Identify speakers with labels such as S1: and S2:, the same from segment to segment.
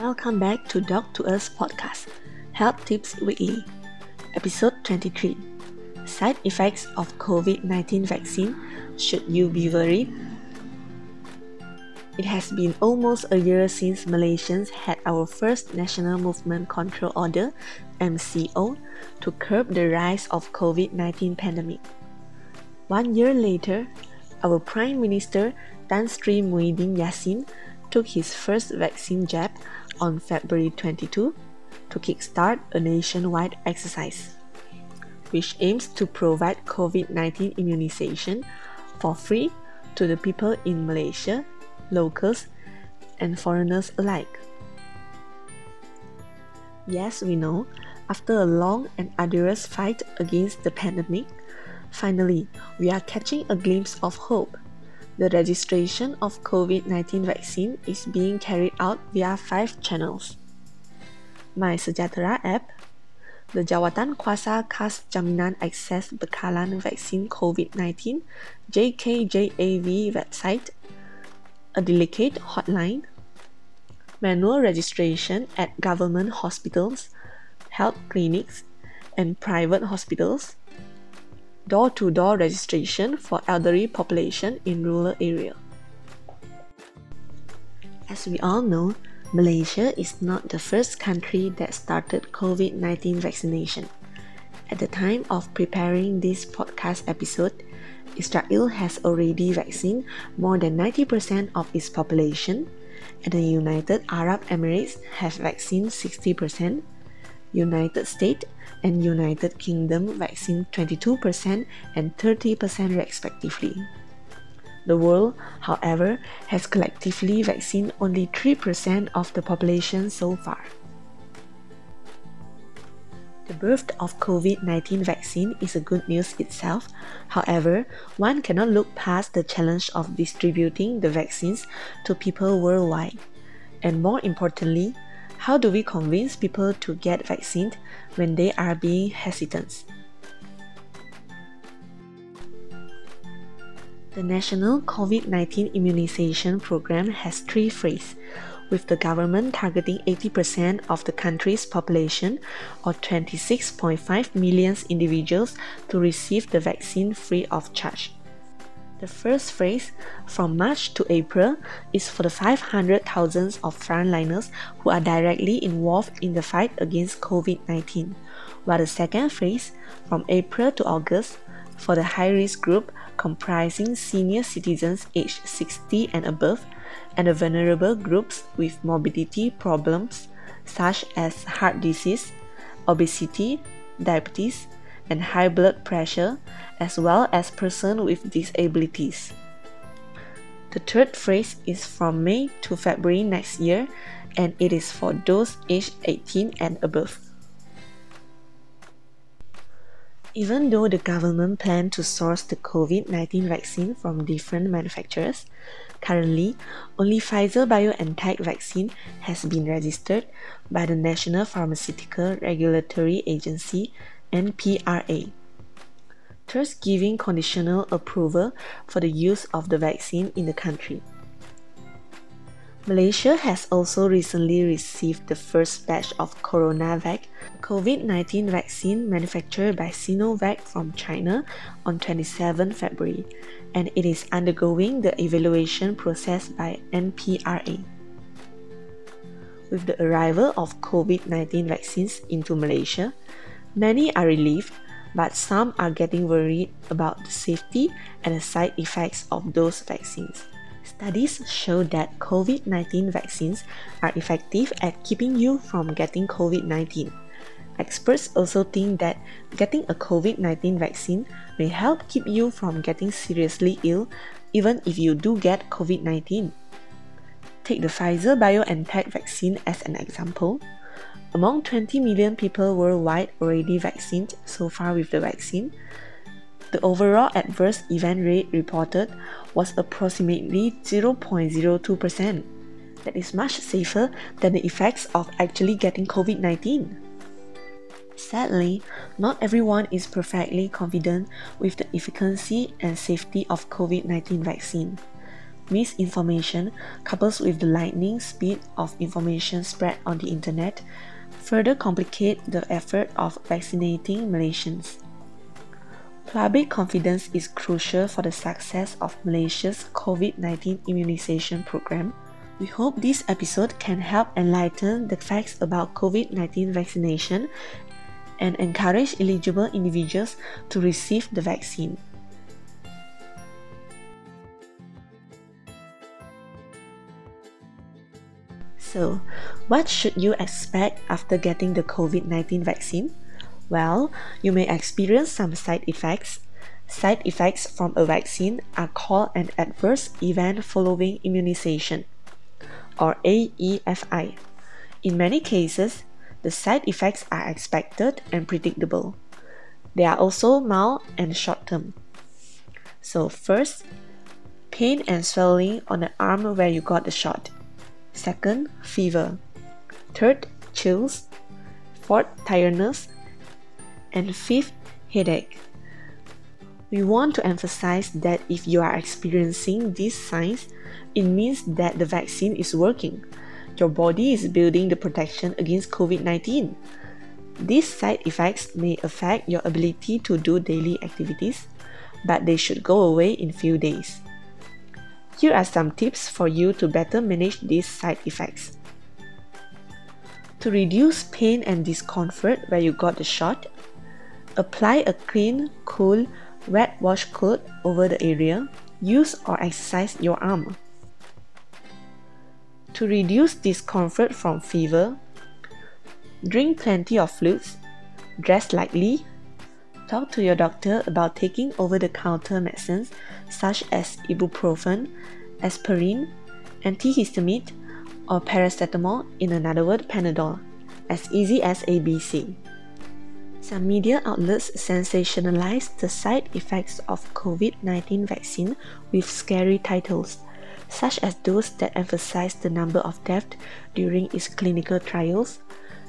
S1: Welcome back to Doc to Us podcast, Health Tips Weekly, episode 23. Side effects of COVID 19 vaccine Should you be worried? It has been almost a year since Malaysians had our first National Movement Control Order MCO to curb the rise of COVID-19 pandemic. One year later, our Prime Minister Tan Sri Muhyiddin Yassin took his first vaccine jab on February 22 to kickstart a nationwide exercise, which aims to provide COVID 19 immunization for free to the people in Malaysia, locals, and foreigners alike. Yes, we know, after a long and arduous fight against the pandemic, finally, we are catching a glimpse of hope the registration of COVID-19 vaccine is being carried out via five channels. MySejahtera app, the Jawatan Kuasa Khas Jaminan Akses Bekalan Vaksin COVID-19 JKJAV website, a delegate hotline, manual registration at government hospitals, health clinics, and private hospitals, door-to-door registration for elderly population in rural area. As we all know, Malaysia is not the first country that started COVID-19 vaccination. At the time of preparing this podcast episode, Israel has already vaccinated more than 90% of its population, and the United Arab Emirates have vaccinated 60%, United States and United Kingdom vaccine 22% and 30% respectively. The world, however, has collectively vaccinated only 3% of the population so far. The birth of COVID-19 vaccine is a good news itself. However, one cannot look past the challenge of distributing the vaccines to people worldwide. And more importantly, how do we convince people to get vaccinated when they are being hesitant? The National COVID 19 Immunization Program has three phases, with the government targeting 80% of the country's population, or 26.5 million individuals, to receive the vaccine free of charge. The first phase, from March to April, is for the 500,000 of frontliners who are directly involved in the fight against COVID 19, while the second phase, from April to August, for the high risk group comprising senior citizens aged 60 and above, and the vulnerable groups with mobility problems such as heart disease, obesity, diabetes, and high blood pressure, as well as persons with disabilities. The third phase is from May to February next year, and it is for those aged 18 and above. Even though the government planned to source the COVID 19 vaccine from different manufacturers, currently only Pfizer BioNTech vaccine has been registered by the National Pharmaceutical Regulatory Agency NPRA, thus giving conditional approval for the use of the vaccine in the country. Malaysia has also recently received the first batch of CoronaVac COVID-19 vaccine manufactured by Sinovac from China on 27 February, and it is undergoing the evaluation process by NPRA. With the arrival of COVID-19 vaccines into Malaysia, Many are relieved, but some are getting worried about the safety and the side effects of those vaccines. Studies show that COVID 19 vaccines are effective at keeping you from getting COVID 19. Experts also think that getting a COVID 19 vaccine may help keep you from getting seriously ill even if you do get COVID 19. Take the Pfizer BioNTech vaccine as an example. Among 20 million people worldwide already vaccinated so far with the vaccine, the overall adverse event rate reported was approximately 0.02%. That is much safer than the effects of actually getting COVID 19. Sadly, not everyone is perfectly confident with the efficacy and safety of COVID 19 vaccine. Misinformation coupled with the lightning speed of information spread on the internet further complicate the effort of vaccinating Malaysians. Public confidence is crucial for the success of Malaysia's COVID 19 immunization program. We hope this episode can help enlighten the facts about COVID 19 vaccination and encourage eligible individuals to receive the vaccine. So, what should you expect after getting the COVID 19 vaccine? Well, you may experience some side effects. Side effects from a vaccine are called an adverse event following immunization, or AEFI. In many cases, the side effects are expected and predictable. They are also mild and short term. So, first, pain and swelling on the arm where you got the shot. Second, fever. Third, chills. Fourth, tiredness. And fifth, headache. We want to emphasize that if you are experiencing these signs, it means that the vaccine is working. Your body is building the protection against COVID 19. These side effects may affect your ability to do daily activities, but they should go away in few days. Here are some tips for you to better manage these side effects. To reduce pain and discomfort where you got the shot, apply a clean, cool, wet washcloth over the area. Use or exercise your arm. To reduce discomfort from fever, drink plenty of fluids, dress lightly, talk to your doctor about taking over the counter medicines such as ibuprofen, aspirin, antihistamine, or paracetamol, in another word, Panadol, as easy as ABC. Some media outlets sensationalize the side effects of COVID 19 vaccine with scary titles, such as those that emphasize the number of deaths during its clinical trials.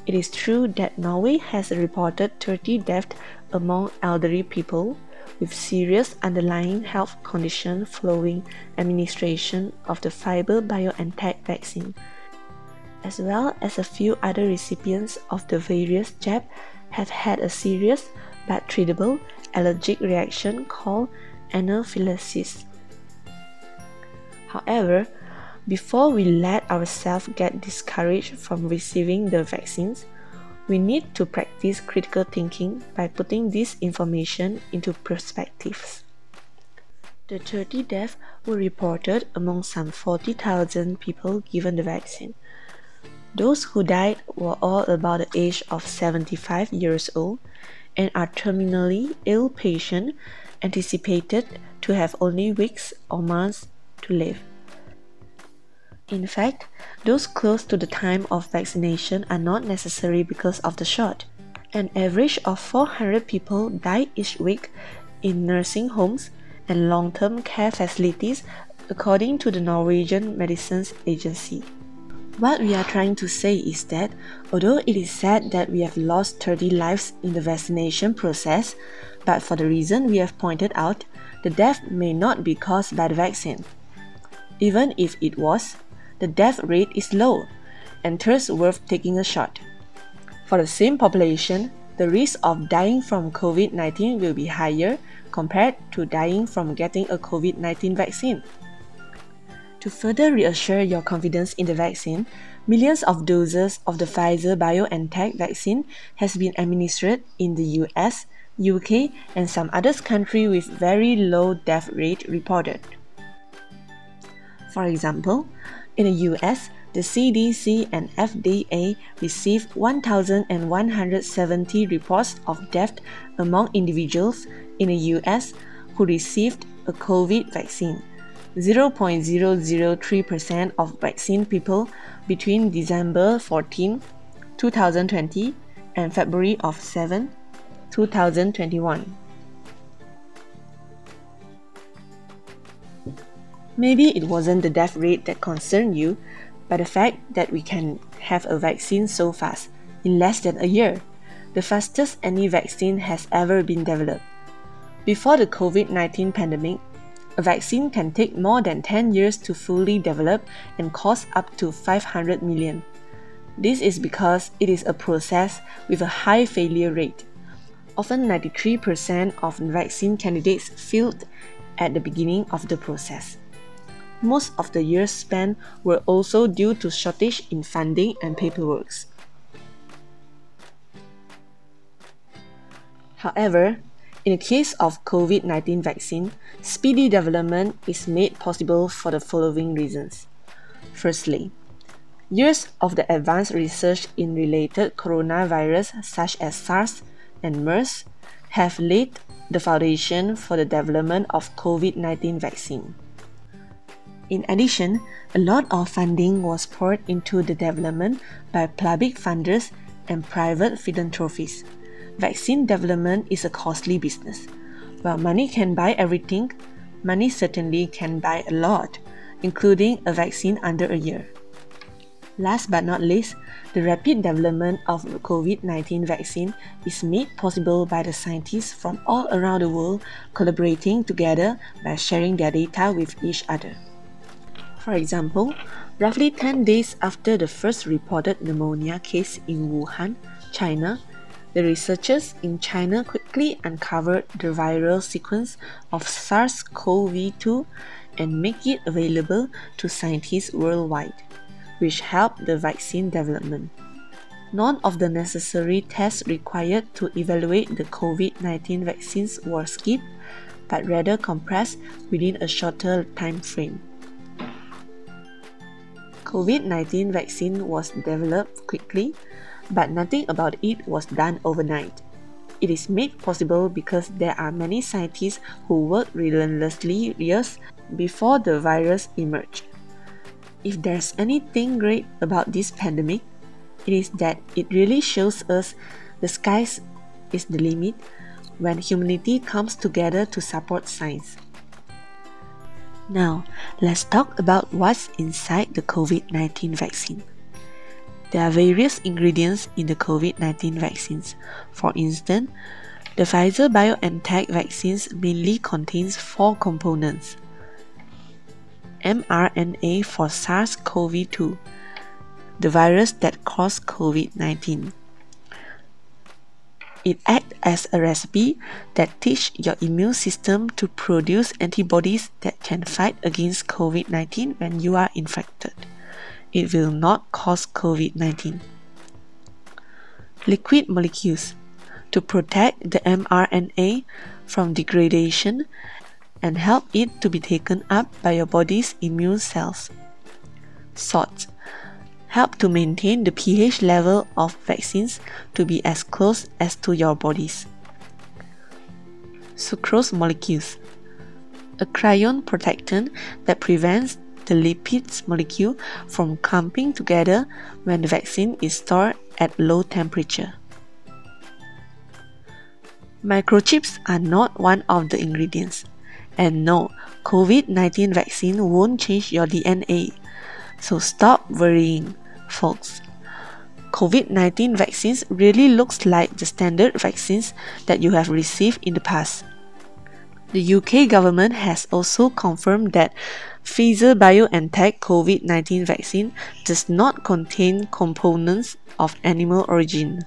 S1: It is true that Norway has reported 30 deaths among elderly people with serious underlying health conditions following administration of the Pfizer BioNTech vaccine, as well as a few other recipients of the various jabs have had a serious but treatable allergic reaction called anaphylaxis. However, before we let ourselves get discouraged from receiving the vaccines, we need to practice critical thinking by putting this information into perspectives. The 30 deaths were reported among some 40,000 people given the vaccine. Those who died were all about the age of 75 years old and are terminally ill patients anticipated to have only weeks or months to live. In fact, those close to the time of vaccination are not necessary because of the shot. An average of 400 people die each week in nursing homes and long term care facilities, according to the Norwegian Medicines Agency. What we are trying to say is that although it is sad that we have lost 30 lives in the vaccination process, but for the reason we have pointed out, the death may not be caused by the vaccine. Even if it was, the death rate is low and thus worth taking a shot. For the same population, the risk of dying from COVID 19 will be higher compared to dying from getting a COVID 19 vaccine. To further reassure your confidence in the vaccine, millions of doses of the Pfizer BioNTech vaccine has been administered in the US, UK, and some other countries with very low death rate reported. For example, in the US, the CDC and FDA received 1,170 reports of death among individuals in the US who received a COVID vaccine. 0.003% of vaccine people between December 14, 2020 and February of 7, 2021. Maybe it wasn't the death rate that concerned you, but the fact that we can have a vaccine so fast, in less than a year, the fastest any vaccine has ever been developed. Before the COVID 19 pandemic, A vaccine can take more than 10 years to fully develop and cost up to 500 million. This is because it is a process with a high failure rate. Often 93% of vaccine candidates failed at the beginning of the process. Most of the years spent were also due to shortage in funding and paperwork. However, in the case of COVID-19 vaccine, speedy development is made possible for the following reasons. Firstly, years of the advanced research in related coronavirus such as SARS and MERS have laid the foundation for the development of COVID-19 vaccine. In addition, a lot of funding was poured into the development by public funders and private philanthropists vaccine development is a costly business. While money can buy everything, money certainly can buy a lot, including a vaccine under a year. Last but not least, the rapid development of the COVID 19 vaccine is made possible by the scientists from all around the world collaborating together by sharing their data with each other. For example, roughly 10 days after the first reported pneumonia case in Wuhan, China, the researchers in China quickly uncovered the viral sequence of SARS-CoV-2 and make it available to scientists worldwide, which helped the vaccine development. None of the necessary tests required to evaluate the COVID-19 vaccines were skipped, but rather compressed within a shorter time frame. COVID-19 vaccine was developed quickly but nothing about it was done overnight. It is made possible because there are many scientists who worked relentlessly years before the virus emerged. If there's anything great about this pandemic, it is that it really shows us the skies is the limit when humanity comes together to support science. Now, let's talk about what's inside the COVID 19 vaccine. There are various ingredients in the COVID 19 vaccines. For instance, the Pfizer BioNTech vaccines mainly contains four components mRNA for SARS CoV 2, the virus that caused COVID 19. It acts as a recipe that teach your immune system to produce antibodies that can fight against COVID 19 when you are infected it will not cause COVID 19. Lipid molecules to protect the mRNA from degradation and help it to be taken up by your body's immune cells. Salt help to maintain the pH level of vaccines to be as close as to your body's. Sucrose molecules a cryoprotectant that prevents the lipids molecule from clumping together when the vaccine is stored at low temperature. Microchips are not one of the ingredients. And no, COVID 19 vaccine won't change your DNA. So stop worrying, folks. COVID 19 vaccines really looks like the standard vaccines that you have received in the past. The UK government has also confirmed that Pfizer BioNTech COVID 19 vaccine does not contain components of animal origin.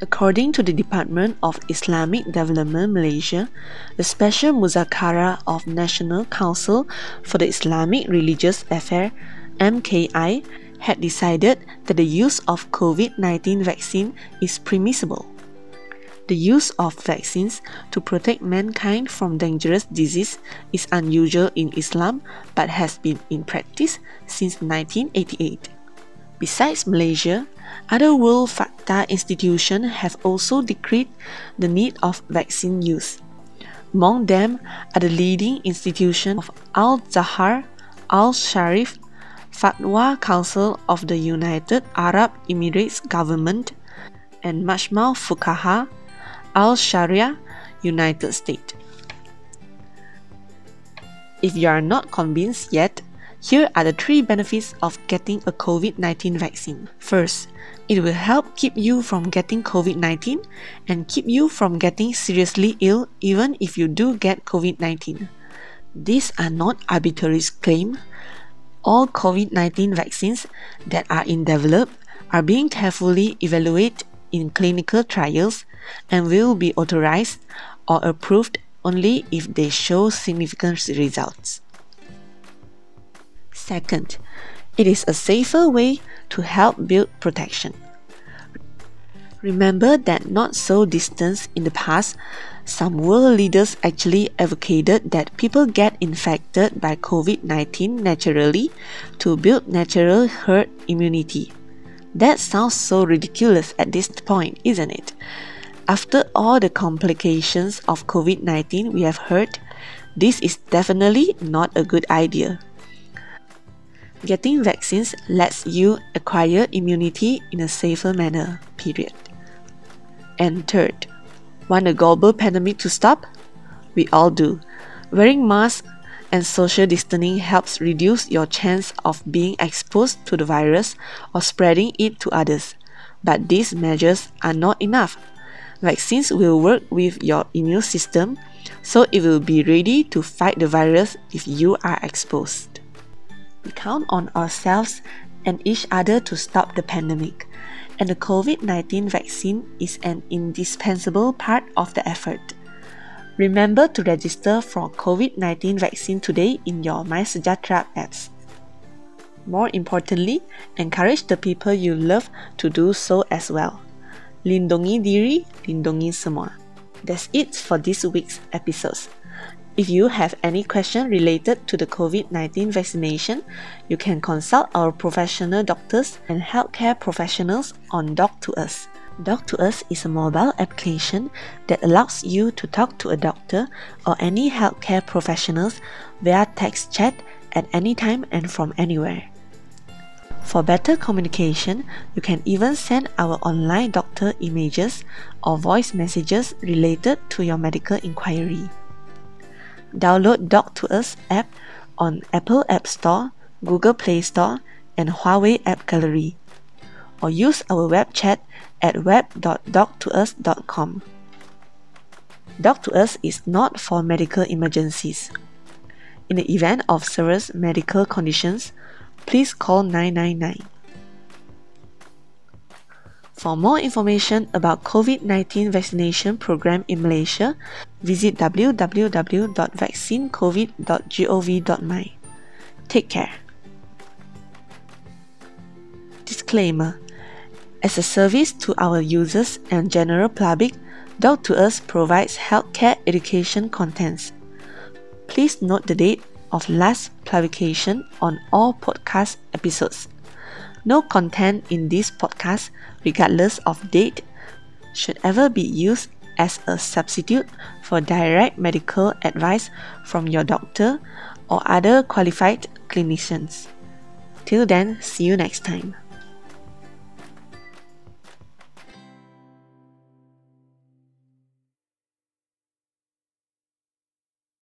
S1: According to the Department of Islamic Development Malaysia, the Special Muzakarah of National Council for the Islamic Religious Affairs MKI had decided that the use of COVID 19 vaccine is permissible. The use of vaccines to protect mankind from dangerous disease is unusual in Islam but has been in practice since 1988. Besides Malaysia, other World Fatwa institutions have also decreed the need of vaccine use. Among them are the leading institutions of Al-Azhar, Al-Sharif, Fatwa Council of the United Arab Emirates Government, and Majma' Fuqaha Al Sharia, United States. If you are not convinced yet, here are the three benefits of getting a COVID 19 vaccine. First, it will help keep you from getting COVID 19 and keep you from getting seriously ill even if you do get COVID 19. These are not arbitrary claims. All COVID 19 vaccines that are in development are being carefully evaluated in clinical trials and will be authorized or approved only if they show significant results. Second, it is a safer way to help build protection. Remember that not so distant in the past, some world leaders actually advocated that people get infected by COVID 19 naturally to build natural herd immunity. That sounds so ridiculous at this point, isn't it? After all the complications of COVID 19 we have heard, this is definitely not a good idea. Getting vaccines lets you acquire immunity in a safer manner, period. And third, want a global pandemic to stop? We all do. Wearing masks and social distancing helps reduce your chance of being exposed to the virus or spreading it to others. But these measures are not enough. Vaccines will work with your immune system, so it will be ready to fight the virus if you are exposed. We count on ourselves and each other to stop the pandemic, and the COVID 19 vaccine is an indispensable part of the effort. Remember to register for COVID 19 vaccine today in your MySejahtera apps. More importantly, encourage the people you love to do so as well. Lindungi diri, lindungi semua. That's it for this week's episodes. If you have any question related to the COVID-19 vaccination, you can consult our professional doctors and healthcare professionals on Doc2Us. Doc2Us is a mobile application that allows you to talk to a doctor or any healthcare professionals via text chat at any time and from anywhere. For better communication, you can even send our online doctor images or voice messages related to your medical inquiry. Download Doc to Us app on Apple App Store, Google Play Store, and Huawei App Gallery. Or use our web chat at web.doc2us.com. Doc to Us is not for medical emergencies. In the event of serious medical conditions, please call 999. For more information about COVID-19 vaccination program in Malaysia, visit www.vaccinecovid.gov.my. Take care. Disclaimer As a service to our users and general public, Doc2Us provides healthcare education contents. Please note the date of last publication on all podcast episodes. No content in this podcast, regardless of date, should ever be used as a substitute for direct medical advice from your doctor or other qualified clinicians. Till then, see you next time.